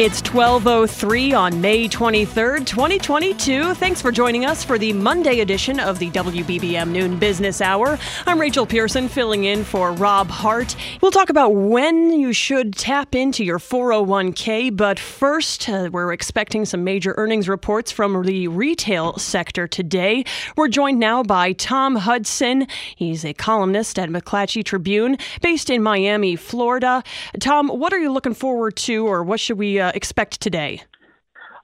It's 1203 on May 23rd, 2022. Thanks for joining us for the Monday edition of the WBBM Noon Business Hour. I'm Rachel Pearson filling in for Rob Hart. We'll talk about when you should tap into your 401k, but first, uh, we're expecting some major earnings reports from the retail sector today. We're joined now by Tom Hudson. He's a columnist at McClatchy Tribune based in Miami, Florida. Tom, what are you looking forward to or what should we uh, expect today?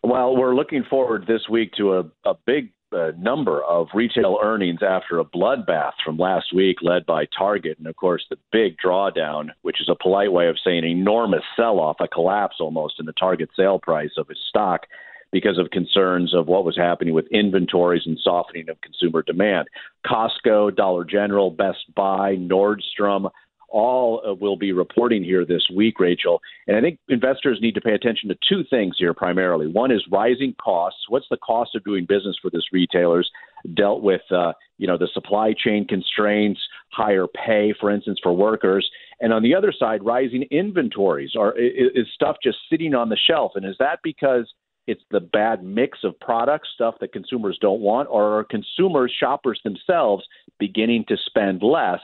Well, we're looking forward this week to a, a big uh, number of retail earnings after a bloodbath from last week led by Target. And of course, the big drawdown, which is a polite way of saying enormous sell off, a collapse almost in the Target sale price of its stock because of concerns of what was happening with inventories and softening of consumer demand. Costco, Dollar General, Best Buy, Nordstrom, all uh, will be reporting here this week, Rachel. And I think investors need to pay attention to two things here primarily. One is rising costs. What's the cost of doing business for this retailers? Dealt with, uh, you know, the supply chain constraints, higher pay, for instance, for workers. And on the other side, rising inventories. Are is stuff just sitting on the shelf? And is that because it's the bad mix of products, stuff that consumers don't want, or are consumers, shoppers themselves, beginning to spend less?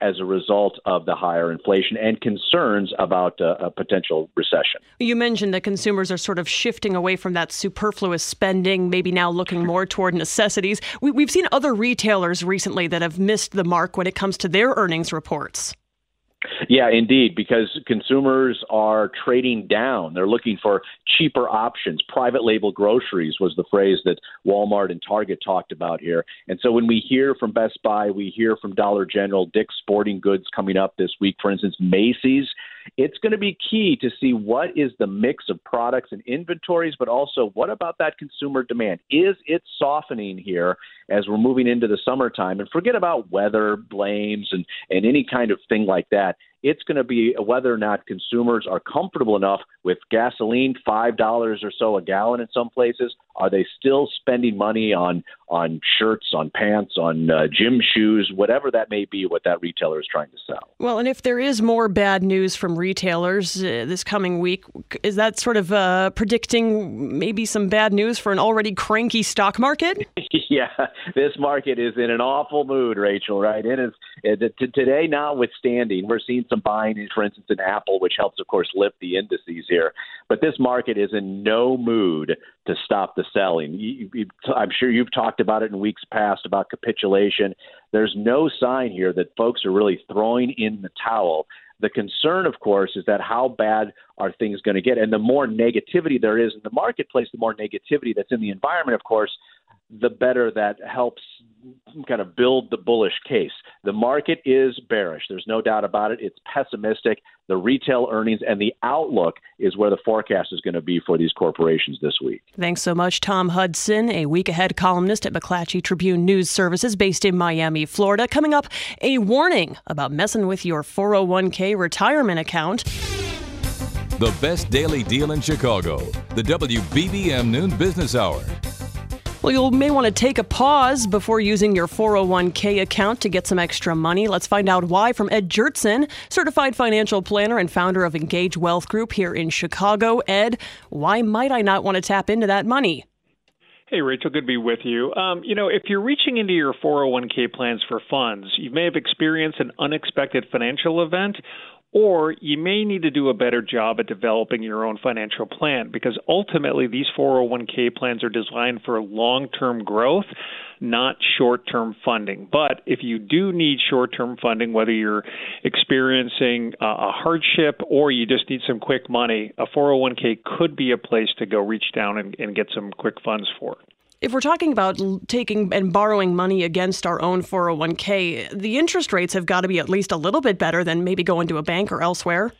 As a result of the higher inflation and concerns about uh, a potential recession. You mentioned that consumers are sort of shifting away from that superfluous spending, maybe now looking more toward necessities. We, have seen other retailers recently that have missed the mark when it comes to their earnings reports. Yeah, indeed, because consumers are trading down. They're looking for cheaper options. Private label groceries was the phrase that Walmart and Target talked about here. And so when we hear from Best Buy, we hear from Dollar General, Dick's Sporting Goods coming up this week, for instance, Macy's, it's going to be key to see what is the mix of products and inventories, but also what about that consumer demand? Is it softening here as we're moving into the summertime? And forget about weather blames and, and any kind of thing like that. It's going to be whether or not consumers are comfortable enough with gasoline, five dollars or so a gallon in some places. Are they still spending money on on shirts, on pants, on uh, gym shoes, whatever that may be? What that retailer is trying to sell. Well, and if there is more bad news from retailers uh, this coming week, is that sort of uh, predicting maybe some bad news for an already cranky stock market? yeah, this market is in an awful mood, Rachel. Right? It is it, today, notwithstanding, we're seeing some buying, for instance, in Apple, which helps, of course, lift the indices here. But this market is in no mood to stop the selling. You, you, I'm sure you've talked about it in weeks past about capitulation. There's no sign here that folks are really throwing in the towel. The concern, of course, is that how bad are things going to get? And the more negativity there is in the marketplace, the more negativity that's in the environment, of course, the better that helps kind of build the bullish case. The market is bearish. There's no doubt about it. It's pessimistic. The retail earnings and the outlook is where the forecast is going to be for these corporations this week. Thanks so much, Tom Hudson, a week ahead columnist at McClatchy Tribune News Services based in Miami, Florida. Coming up, a warning about messing with your 401k retirement account. The best daily deal in Chicago, the WBBM Noon Business Hour. Well, you may want to take a pause before using your 401k account to get some extra money. Let's find out why from Ed Jertson, certified financial planner and founder of Engage Wealth Group here in Chicago. Ed, why might I not want to tap into that money? Hey, Rachel, good to be with you. Um, you know, if you're reaching into your 401k plans for funds, you may have experienced an unexpected financial event or you may need to do a better job at developing your own financial plan because ultimately these 401k plans are designed for long term growth not short term funding. But if you do need short term funding, whether you're experiencing a hardship or you just need some quick money, a 401k could be a place to go reach down and, and get some quick funds for. If we're talking about taking and borrowing money against our own 401k, the interest rates have got to be at least a little bit better than maybe going to a bank or elsewhere.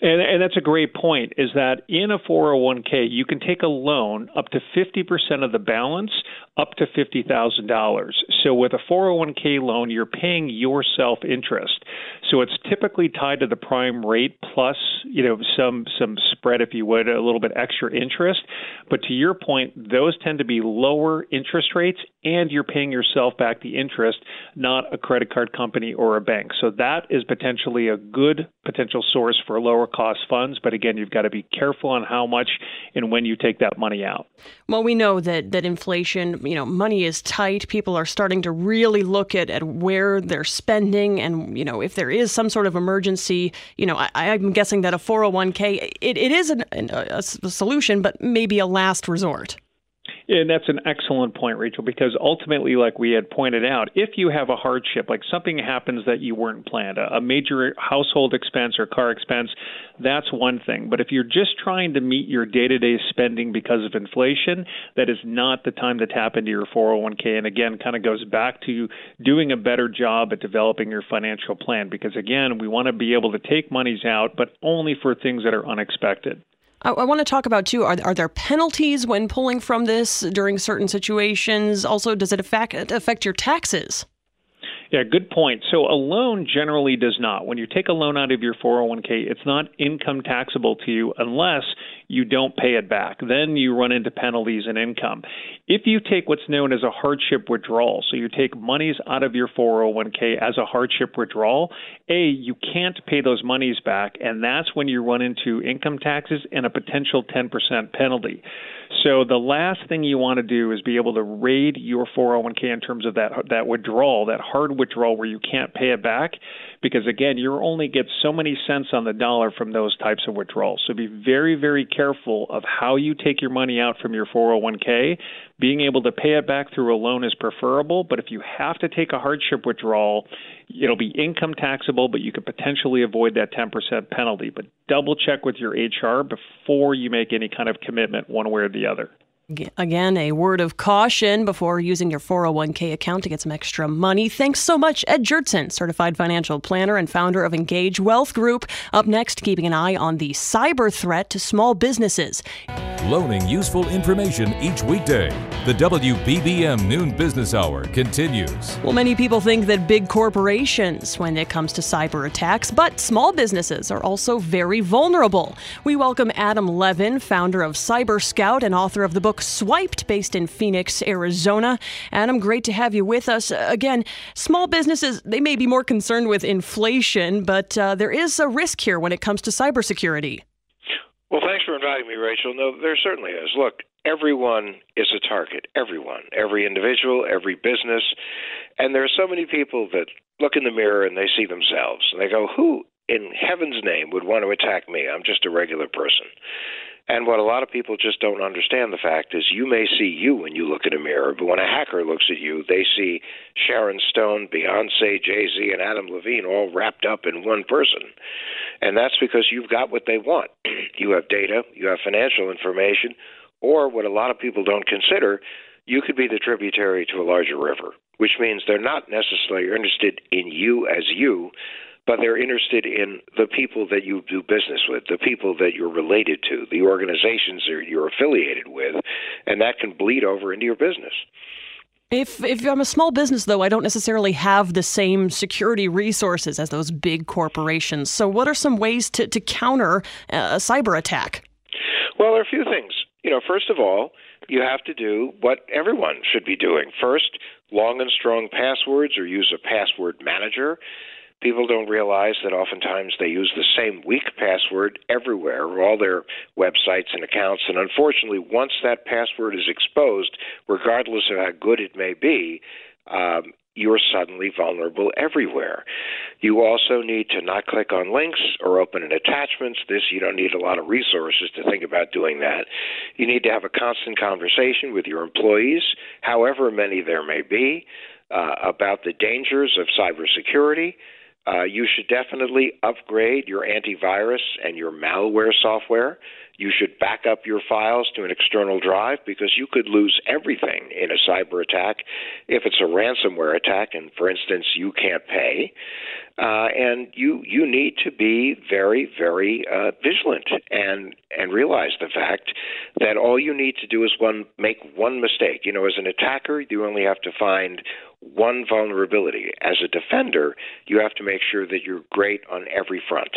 And, and that's a great point. Is that in a 401k you can take a loan up to 50% of the balance, up to $50,000. So with a 401k loan, you're paying yourself interest. So it's typically tied to the prime rate plus, you know, some some spread, if you would, a little bit extra interest. But to your point, those tend to be lower interest rates, and you're paying yourself back the interest, not a credit card company or a bank. So that is potentially a good potential source for lower cost funds. But again, you've got to be careful on how much and when you take that money out. Well, we know that that inflation, you know, money is tight. People are starting to really look at, at where they're spending, and you know, if there is some sort of emergency, you know, I, am guessing that a 401k it, it is an, a, a solution, but maybe a last resort. And that's an excellent point, Rachel, because ultimately, like we had pointed out, if you have a hardship, like something happens that you weren't planned, a major household expense or car expense, that's one thing. But if you're just trying to meet your day to day spending because of inflation, that is not the time to tap into your 401k. And again, kind of goes back to doing a better job at developing your financial plan because, again, we want to be able to take monies out, but only for things that are unexpected. I, I want to talk about too. Are are there penalties when pulling from this during certain situations? Also, does it affect affect your taxes? Yeah, good point. So a loan generally does not. When you take a loan out of your 401k, it's not income taxable to you unless you don't pay it back. Then you run into penalties and income. If you take what's known as a hardship withdrawal, so you take monies out of your 401k as a hardship withdrawal, A, you can't pay those monies back, and that's when you run into income taxes and a potential 10% penalty. So the last thing you want to do is be able to raid your 401k in terms of that that withdrawal, that hard withdrawal where you can't pay it back, because again, you only get so many cents on the dollar from those types of withdrawals. So be very very careful of how you take your money out from your 401k. Being able to pay it back through a loan is preferable, but if you have to take a hardship withdrawal, it'll be income taxable, but you could potentially avoid that 10% penalty. But double check with your HR before you make any kind of commitment one way or the other. Again, a word of caution before using your 401k account to get some extra money. Thanks so much, Ed Jertson, certified financial planner and founder of Engage Wealth Group. Up next, keeping an eye on the cyber threat to small businesses. Loaning useful information each weekday. The WBBM Noon Business Hour continues. Well, many people think that big corporations when it comes to cyber attacks, but small businesses are also very vulnerable. We welcome Adam Levin, founder of Cyber Scout and author of the book Swiped, based in Phoenix, Arizona. Adam, great to have you with us. Again, small businesses, they may be more concerned with inflation, but uh, there is a risk here when it comes to cybersecurity. Well, thanks for inviting me, Rachel. No, there certainly is. Look, everyone is a target. Everyone, every individual, every business. And there are so many people that look in the mirror and they see themselves and they go, Who in heaven's name would want to attack me? I'm just a regular person. And what a lot of people just don't understand the fact is you may see you when you look in a mirror, but when a hacker looks at you, they see Sharon Stone, Beyonce, Jay Z, and Adam Levine all wrapped up in one person. And that's because you've got what they want. you have data, you have financial information, or what a lot of people don't consider, you could be the tributary to a larger river, which means they're not necessarily interested in you as you but they're interested in the people that you do business with, the people that you're related to, the organizations that you're affiliated with, and that can bleed over into your business. If if I'm a small business though, I don't necessarily have the same security resources as those big corporations. So what are some ways to, to counter uh, a cyber attack? Well, there are a few things. You know, first of all, you have to do what everyone should be doing. First, long and strong passwords or use a password manager. People don't realize that oftentimes they use the same weak password everywhere, all their websites and accounts. And unfortunately, once that password is exposed, regardless of how good it may be, um, you're suddenly vulnerable everywhere. You also need to not click on links or open in attachments. This, you don't need a lot of resources to think about doing that. You need to have a constant conversation with your employees, however many there may be, uh, about the dangers of cybersecurity. Uh, you should definitely upgrade your antivirus and your malware software. You should back up your files to an external drive because you could lose everything in a cyber attack if it's a ransomware attack and, for instance, you can't pay. Uh, and you you need to be very very uh, vigilant and and realize the fact that all you need to do is one make one mistake. You know, as an attacker, you only have to find one vulnerability. As a defender, you have to make sure that you're great on every front.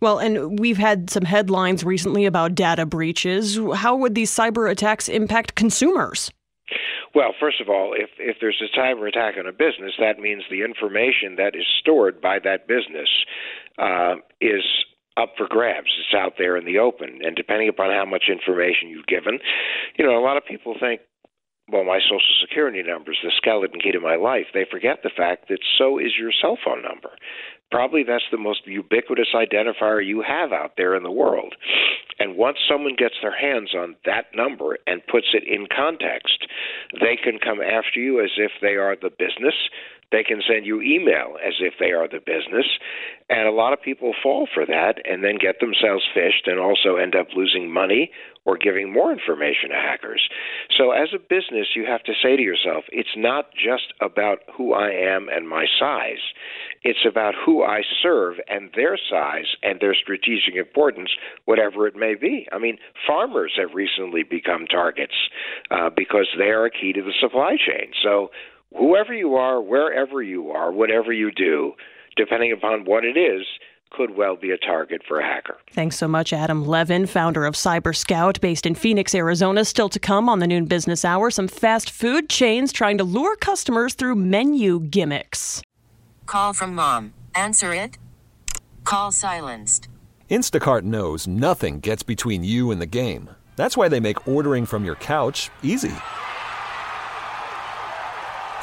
Well, and we've had some headlines recently about data breaches. How would these cyber attacks impact consumers? Well, first of all, if if there's a cyber attack on a business, that means the information that is stored by that business uh, is up for grabs. It's out there in the open, and depending upon how much information you've given, you know, a lot of people think, well, my social security number is the skeleton key to my life. They forget the fact that so is your cell phone number. Probably that's the most ubiquitous identifier you have out there in the world. And once someone gets their hands on that number and puts it in context, they can come after you as if they are the business. They can send you email as if they are the business. And a lot of people fall for that and then get themselves phished and also end up losing money or giving more information to hackers. So, as a business, you have to say to yourself, it's not just about who I am and my size, it's about who I serve and their size and their strategic importance, whatever it may be. I mean, farmers have recently become targets uh, because they are a key to the supply chain. So, whoever you are, wherever you are, whatever you do, depending upon what it is, could well be a target for a hacker. Thanks so much, Adam Levin, founder of Cyber Scout, based in Phoenix, Arizona. Still to come on the noon business hour, some fast food chains trying to lure customers through menu gimmicks. Call from mom. Answer it. Call silenced. Instacart knows nothing gets between you and the game. That's why they make ordering from your couch easy.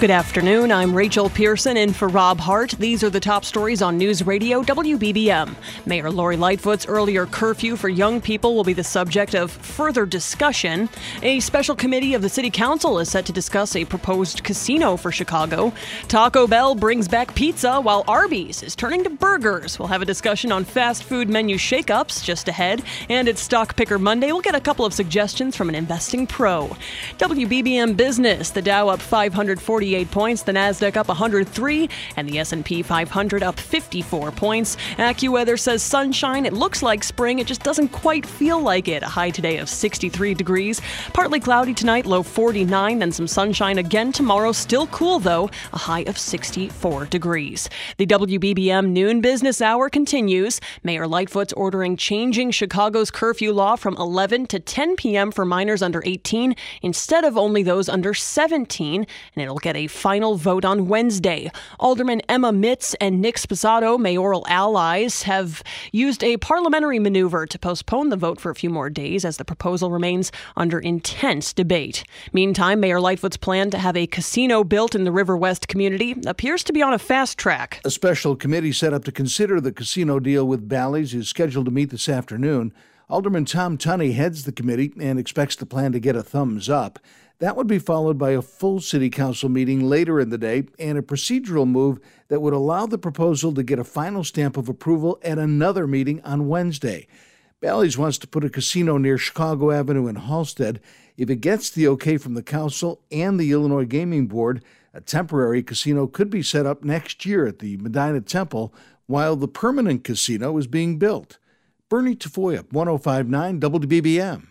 Good afternoon. I'm Rachel Pearson in for Rob Hart. These are the top stories on News Radio WBBM. Mayor Lori Lightfoot's earlier curfew for young people will be the subject of further discussion. A special committee of the City Council is set to discuss a proposed casino for Chicago. Taco Bell brings back pizza while Arby's is turning to burgers. We'll have a discussion on fast food menu shakeups just ahead. And it's Stock Picker Monday. We'll get a couple of suggestions from an investing pro. WBBM Business, the Dow up 540 points, the Nasdaq up 103, and the S&P 500 up 54 points. AccuWeather says sunshine. It looks like spring. It just doesn't quite feel like it. A high today of 63 degrees. Partly cloudy tonight, low 49, then some sunshine again tomorrow. Still cool though, a high of 64 degrees. The WBBM noon business hour continues. Mayor Lightfoot's ordering changing Chicago's curfew law from 11 to 10 p.m. for minors under 18 instead of only those under 17, and it'll get a final vote on Wednesday. Alderman Emma Mitts and Nick Sposato, mayoral allies, have used a parliamentary maneuver to postpone the vote for a few more days as the proposal remains under intense debate. Meantime, Mayor Lightfoot's plan to have a casino built in the River West community appears to be on a fast track. A special committee set up to consider the casino deal with Bally's is scheduled to meet this afternoon. Alderman Tom Tunney heads the committee and expects the plan to get a thumbs up. That would be followed by a full City Council meeting later in the day and a procedural move that would allow the proposal to get a final stamp of approval at another meeting on Wednesday. Bally's wants to put a casino near Chicago Avenue in Halsted. If it gets the okay from the Council and the Illinois Gaming Board, a temporary casino could be set up next year at the Medinah Temple while the permanent casino is being built. Bernie Tafoya, 1059 WBBM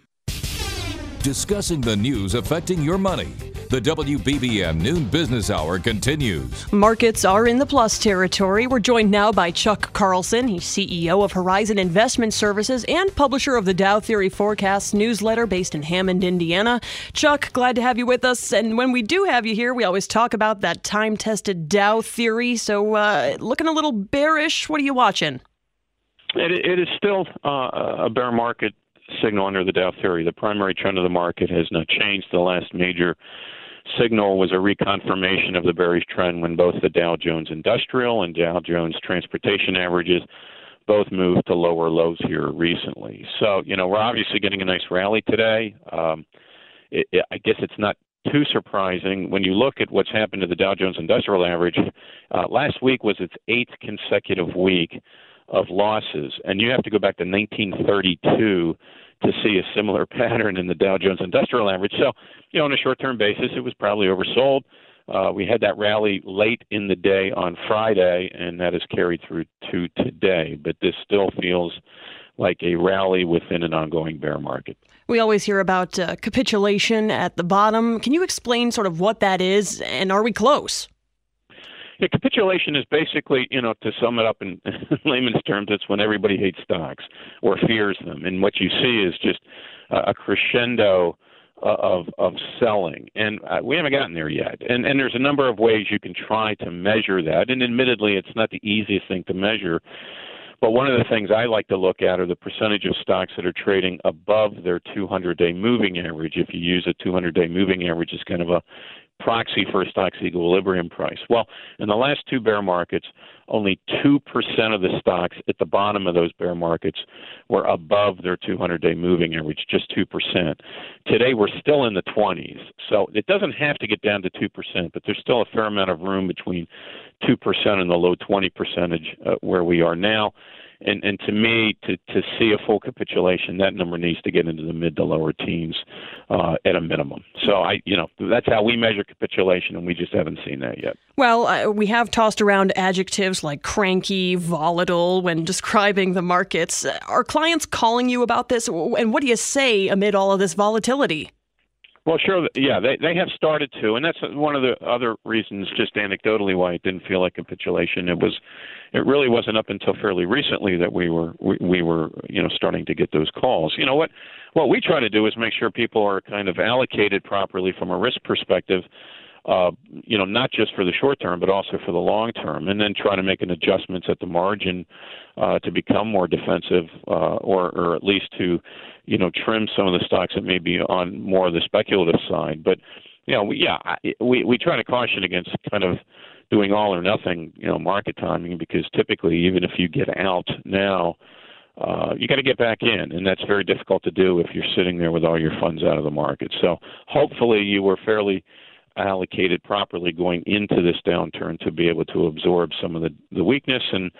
discussing the news affecting your money. The WBBM Noon Business Hour continues. Markets are in the plus territory. We're joined now by Chuck Carlson. He's CEO of Horizon Investment Services and publisher of the Dow Theory Forecasts newsletter based in Hammond, Indiana. Chuck, glad to have you with us. And when we do have you here, we always talk about that time tested Dow theory. So, uh, looking a little bearish. What are you watching? it, it is still uh, a bear market signal under the Dow theory. The primary trend of the market has not changed. The last major signal was a reconfirmation of the bearish trend when both the Dow Jones Industrial and Dow Jones Transportation averages both moved to lower lows here recently. So, you know, we're obviously getting a nice rally today. Um, it, it, I guess it's not too surprising when you look at what's happened to the Dow Jones Industrial Average. Uh, last week was its eighth consecutive week of losses, and you have to go back to 1932 to see a similar pattern in the Dow Jones Industrial Average. So, you know, on a short-term basis, it was probably oversold. Uh, we had that rally late in the day on Friday, and that has carried through to today. But this still feels like a rally within an ongoing bear market. We always hear about uh, capitulation at the bottom. Can you explain sort of what that is, and are we close? Yeah, capitulation is basically, you know, to sum it up in layman's terms, it's when everybody hates stocks or fears them, and what you see is just a crescendo uh, of of selling, and uh, we haven't gotten there yet. And and there's a number of ways you can try to measure that, and admittedly, it's not the easiest thing to measure. But one of the things I like to look at are the percentage of stocks that are trading above their 200 day moving average. If you use a 200 day moving average as kind of a proxy for a stock's equilibrium price. Well, in the last two bear markets, only 2% of the stocks at the bottom of those bear markets were above their 200 day moving average, just 2%. Today, we're still in the 20s. So it doesn't have to get down to 2%, but there's still a fair amount of room between 2% and the low 20 percentage uh, where we are now and and to me to to see a full capitulation that number needs to get into the mid to lower teens uh, at a minimum so i you know that's how we measure capitulation and we just haven't seen that yet well uh, we have tossed around adjectives like cranky volatile when describing the markets are clients calling you about this and what do you say amid all of this volatility well, sure. Yeah, they they have started to, and that's one of the other reasons, just anecdotally, why it didn't feel like capitulation. It was, it really wasn't up until fairly recently that we were we, we were you know starting to get those calls. You know what what we try to do is make sure people are kind of allocated properly from a risk perspective uh, you know, not just for the short term, but also for the long term, and then try to make an adjustments at the margin uh, to become more defensive, uh, or or at least to, you know, trim some of the stocks that may be on more of the speculative side. But, you know, we, yeah, we we try to caution against kind of doing all or nothing, you know, market timing because typically, even if you get out now. Uh, you got to get back in, and that's very difficult to do if you're sitting there with all your funds out of the market. So hopefully you were fairly allocated properly going into this downturn to be able to absorb some of the, the weakness. And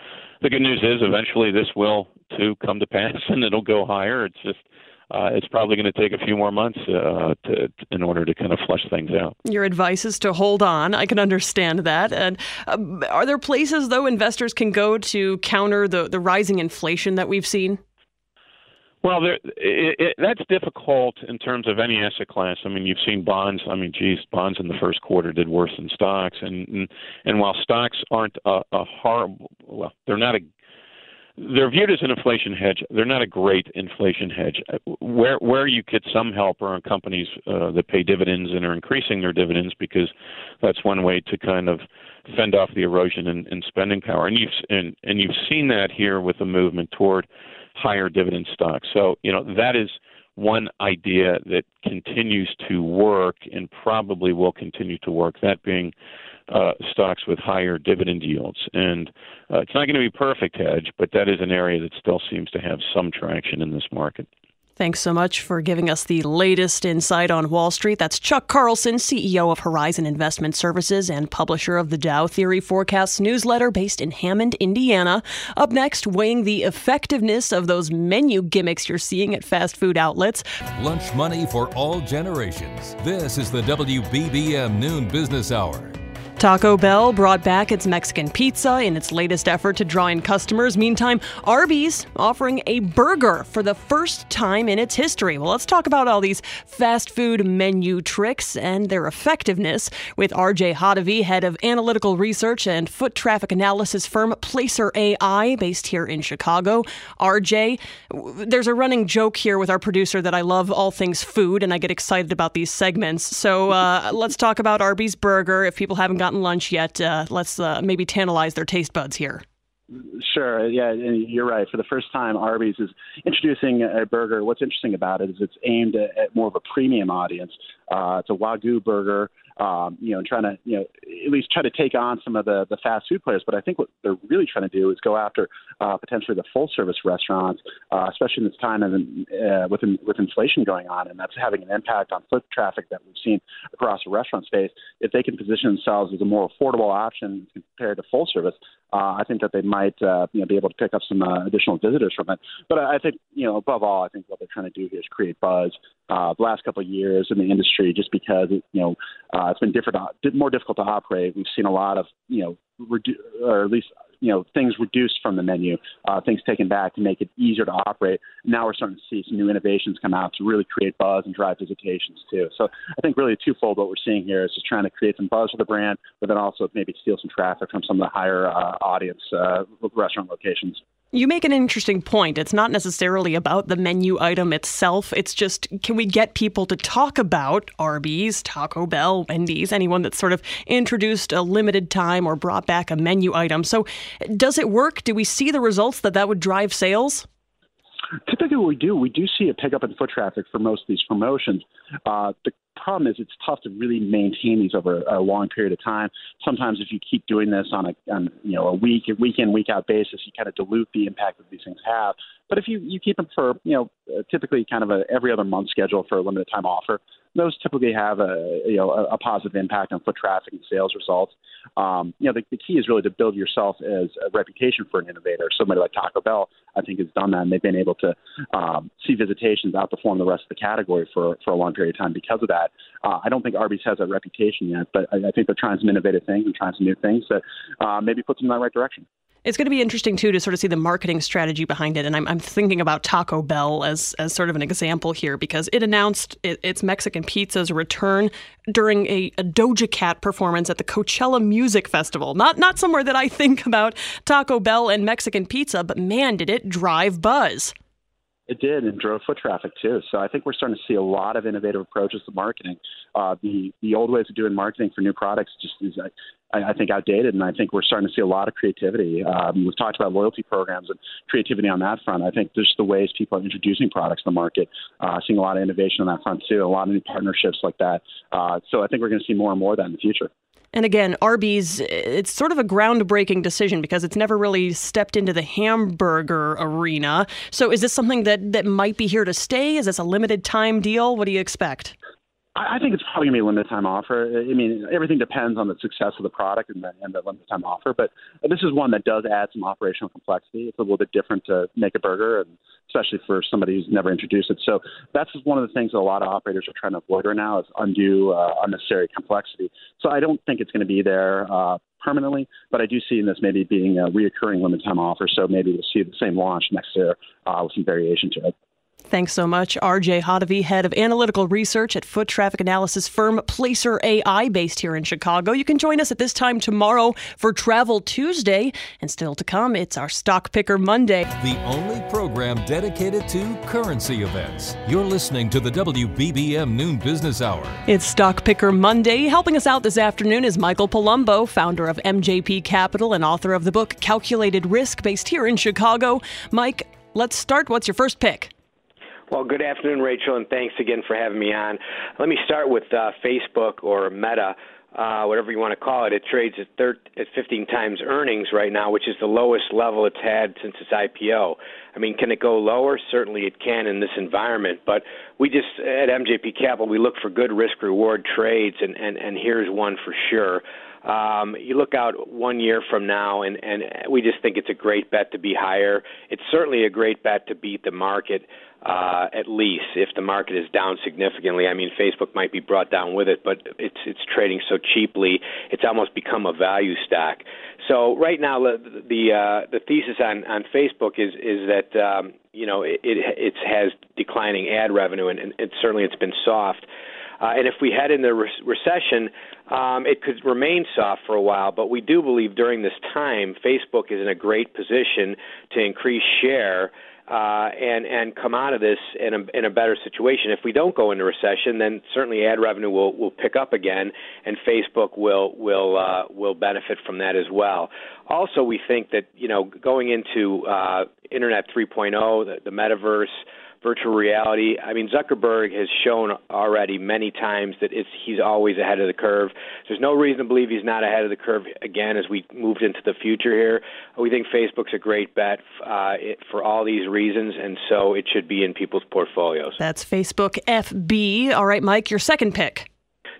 the good news is eventually this will too come to pass and it'll go higher. It's just uh, it's probably going to take a few more months uh, to, in order to kind of flush things out. Your advice is to hold on. I can understand that. And uh, are there places though investors can go to counter the the rising inflation that we've seen? Well, there, it, it, that's difficult in terms of any asset class. I mean, you've seen bonds. I mean, geez, bonds in the first quarter did worse than stocks, and and, and while stocks aren't a, a horrible, well, they're not a they're viewed as an inflation hedge. They're not a great inflation hedge. Where where you get some help are on companies uh, that pay dividends and are increasing their dividends because that's one way to kind of fend off the erosion in, in spending power. And you've and and you've seen that here with the movement toward higher dividend stocks. So, you know, that is one idea that continues to work and probably will continue to work, that being uh, stocks with higher dividend yields. And uh, it's not going to be perfect hedge, but that is an area that still seems to have some traction in this market. Thanks so much for giving us the latest insight on Wall Street. That's Chuck Carlson, CEO of Horizon Investment Services and publisher of the Dow Theory Forecasts newsletter based in Hammond, Indiana. Up next, weighing the effectiveness of those menu gimmicks you're seeing at fast food outlets. Lunch money for all generations. This is the WBBM Noon Business Hour. Taco Bell brought back its Mexican pizza in its latest effort to draw in customers. Meantime, Arby's offering a burger for the first time in its history. Well, let's talk about all these fast food menu tricks and their effectiveness with RJ Hottovy, head of analytical research and foot traffic analysis firm Placer AI, based here in Chicago. RJ, there's a running joke here with our producer that I love all things food and I get excited about these segments. So uh, let's talk about Arby's burger. If people haven't gotten lunch yet, uh, let's uh, maybe tantalize their taste buds here. Sure. Yeah, you're right. For the first time, Arby's is introducing a burger. What's interesting about it is it's aimed at, at more of a premium audience. Uh, it's a wagyu burger um, you know, and trying to, you know, at least try to take on some of the, the fast food players. But I think what they're really trying to do is go after uh, potentially the full service restaurants, uh, especially in this time of, uh, with, with inflation going on, and that's having an impact on foot traffic that we've seen across the restaurant space. If they can position themselves as a more affordable option compared to full service, uh, I think that they might uh, you know, be able to pick up some uh, additional visitors from it. But I think, you know, above all, I think what they're trying to do here is create buzz. Uh, the last couple of years in the industry, just because you know uh, it's been different, more difficult to operate. We've seen a lot of you know, redu- or at least you know things reduced from the menu, uh, things taken back to make it easier to operate. Now we're starting to see some new innovations come out to really create buzz and drive visitations too. So I think really twofold what we're seeing here is just trying to create some buzz for the brand, but then also maybe steal some traffic from some of the higher uh, audience uh, restaurant locations. You make an interesting point. It's not necessarily about the menu item itself. It's just can we get people to talk about Arby's, Taco Bell, Wendy's, anyone that's sort of introduced a limited time or brought back a menu item. So, does it work? Do we see the results that that would drive sales? Typically, what we do. We do see a pickup in foot traffic for most of these promotions. Uh, the problem is it's tough to really maintain these over a long period of time. Sometimes, if you keep doing this on a on, you know a week, a week in, week out basis, you kind of dilute the impact that these things have. But if you you keep them for you know typically kind of a every other month schedule for a limited time offer, those typically have a you know a, a positive impact on foot traffic and sales results. Um, you know the, the key is really to build yourself as a reputation for an innovator. Somebody like Taco Bell, I think, has done that, and they've been able to um, see visitations outperform the rest of the category for for a long period of time because of that. Uh, I don't think Arby's has that reputation yet, but I, I think they're trying some innovative things and trying some new things that uh, maybe puts them in the right direction. It's going to be interesting too to sort of see the marketing strategy behind it, and I'm, I'm thinking about Taco Bell as as sort of an example here because it announced it, its Mexican pizza's return during a, a Doja Cat performance at the Coachella Music Festival. Not not somewhere that I think about Taco Bell and Mexican pizza, but man, did it drive buzz. It did, and drove foot traffic too. So I think we're starting to see a lot of innovative approaches to marketing. Uh, the the old ways of doing marketing for new products just is, I, I think, outdated, and I think we're starting to see a lot of creativity. Um, we've talked about loyalty programs and creativity on that front. I think just the ways people are introducing products to the market, uh, seeing a lot of innovation on that front too, a lot of new partnerships like that. Uh, so I think we're going to see more and more of that in the future. And again, Arby's, it's sort of a groundbreaking decision because it's never really stepped into the hamburger arena. So is this something that, that might be here to stay? Is this a limited time deal? What do you expect? I think it's probably going to be a limited time offer. I mean, everything depends on the success of the product and the, and the limited time offer. But this is one that does add some operational complexity. It's a little bit different to make a burger, and especially for somebody who's never introduced it. So that's one of the things that a lot of operators are trying to avoid right now is undue, uh, unnecessary complexity. So I don't think it's going to be there uh, permanently, but I do see in this maybe being a reoccurring limited time offer. So maybe we'll see the same launch next year uh, with some variation to it. Thanks so much, RJ Hottovy, head of analytical research at foot traffic analysis firm Placer AI, based here in Chicago. You can join us at this time tomorrow for Travel Tuesday, and still to come, it's our Stock Picker Monday. The only program dedicated to currency events. You're listening to the WBBM Noon Business Hour. It's Stock Picker Monday. Helping us out this afternoon is Michael Palumbo, founder of MJP Capital and author of the book Calculated Risk, based here in Chicago. Mike, let's start. What's your first pick? Well, good afternoon, Rachel, and thanks again for having me on. Let me start with uh, Facebook or Meta, uh, whatever you want to call it. It trades at, thir- at 15 times earnings right now, which is the lowest level it's had since its IPO. I mean, can it go lower? Certainly it can in this environment, but we just, at MJP Capital, we look for good risk reward trades, and, and, and here's one for sure. Um, you look out one year from now, and, and we just think it's a great bet to be higher. It's certainly a great bet to beat the market. Uh, at least if the market is down significantly. I mean, Facebook might be brought down with it, but it's it's trading so cheaply, it's almost become a value stock. So right now, the the, uh, the thesis on on Facebook is is that um, you know it it has declining ad revenue, and, and it, certainly it's been soft. Uh, and if we head into re- recession, um, it could remain soft for a while. But we do believe during this time, Facebook is in a great position to increase share uh, and and come out of this in a in a better situation. If we don't go into recession, then certainly ad revenue will will pick up again, and Facebook will will uh, will benefit from that as well. Also, we think that you know going into uh, Internet 3.0, the, the metaverse virtual reality. I mean, Zuckerberg has shown already many times that it's, he's always ahead of the curve. There's no reason to believe he's not ahead of the curve again as we moved into the future here. We think Facebook's a great bet uh, for all these reasons, and so it should be in people's portfolios. That's Facebook FB. All right, Mike, your second pick.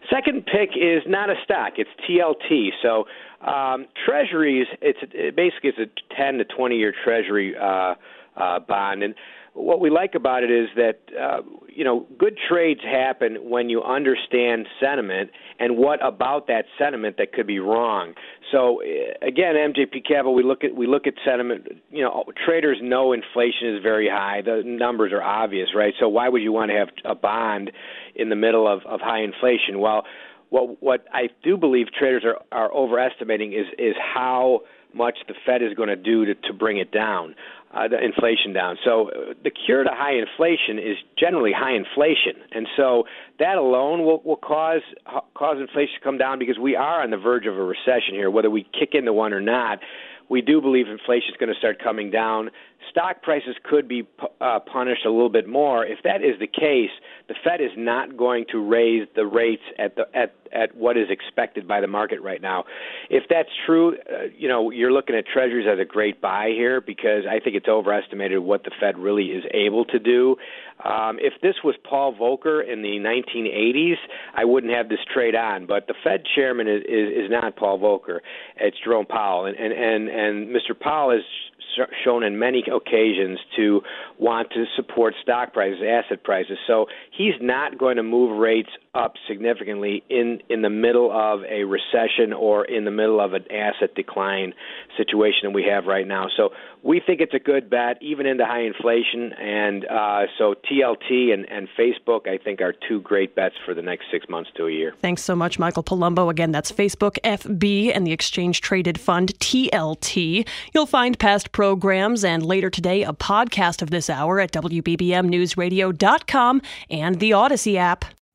Second pick is not a stock; it's TLT. So um, Treasuries, it's it basically it's a 10 to 20 year Treasury uh, uh, bond, and what we like about it is that uh, you know good trades happen when you understand sentiment and what about that sentiment that could be wrong. So uh, again, MJP Capital, we look at we look at sentiment. You know, traders know inflation is very high. The numbers are obvious, right? So why would you want to have a bond in the middle of, of high inflation? Well, what what I do believe traders are are overestimating is is how much the Fed is going to do to, to bring it down uh, the inflation down. So uh, the cure to high inflation is generally high inflation, and so that alone will, will cause cause inflation to come down because we are on the verge of a recession here, whether we kick into one or not. We do believe inflation is going to start coming down stock prices could be uh, punished a little bit more. If that is the case, the Fed is not going to raise the rates at the at at what is expected by the market right now. If that's true, uh, you know you're looking at Treasuries as a great buy here because I think it's overestimated what the Fed really is able to do. Um, if this was Paul Volcker in the 1980s, I wouldn't have this trade on. But the Fed chairman is, is, is not Paul Volcker; it's Jerome Powell, and and and, and Mr. Powell has shown in many occasions to want to support stock prices, asset prices. So he's not going to move rates up significantly in in the middle of a recession or in the middle of an asset decline situation that we have right now. So we think it's a good bet, even into high inflation. And uh, so TLT and, and Facebook, I think, are two great bets for the next six months to a year. Thanks so much, Michael Palumbo. Again, that's Facebook FB and the exchange traded fund TLT. You'll find past programs and later today a podcast of this hour at WBBMNewsRadio.com and the Audacy app.